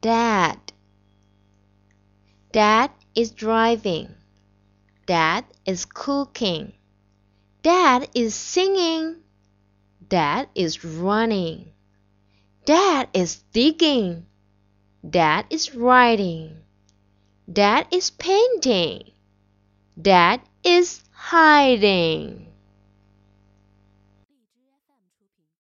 Dad. Dad is driving. Dad is cooking. Dad is singing. Dad is running. Dad is digging. Dad is writing. Dad is painting. Dad is hiding.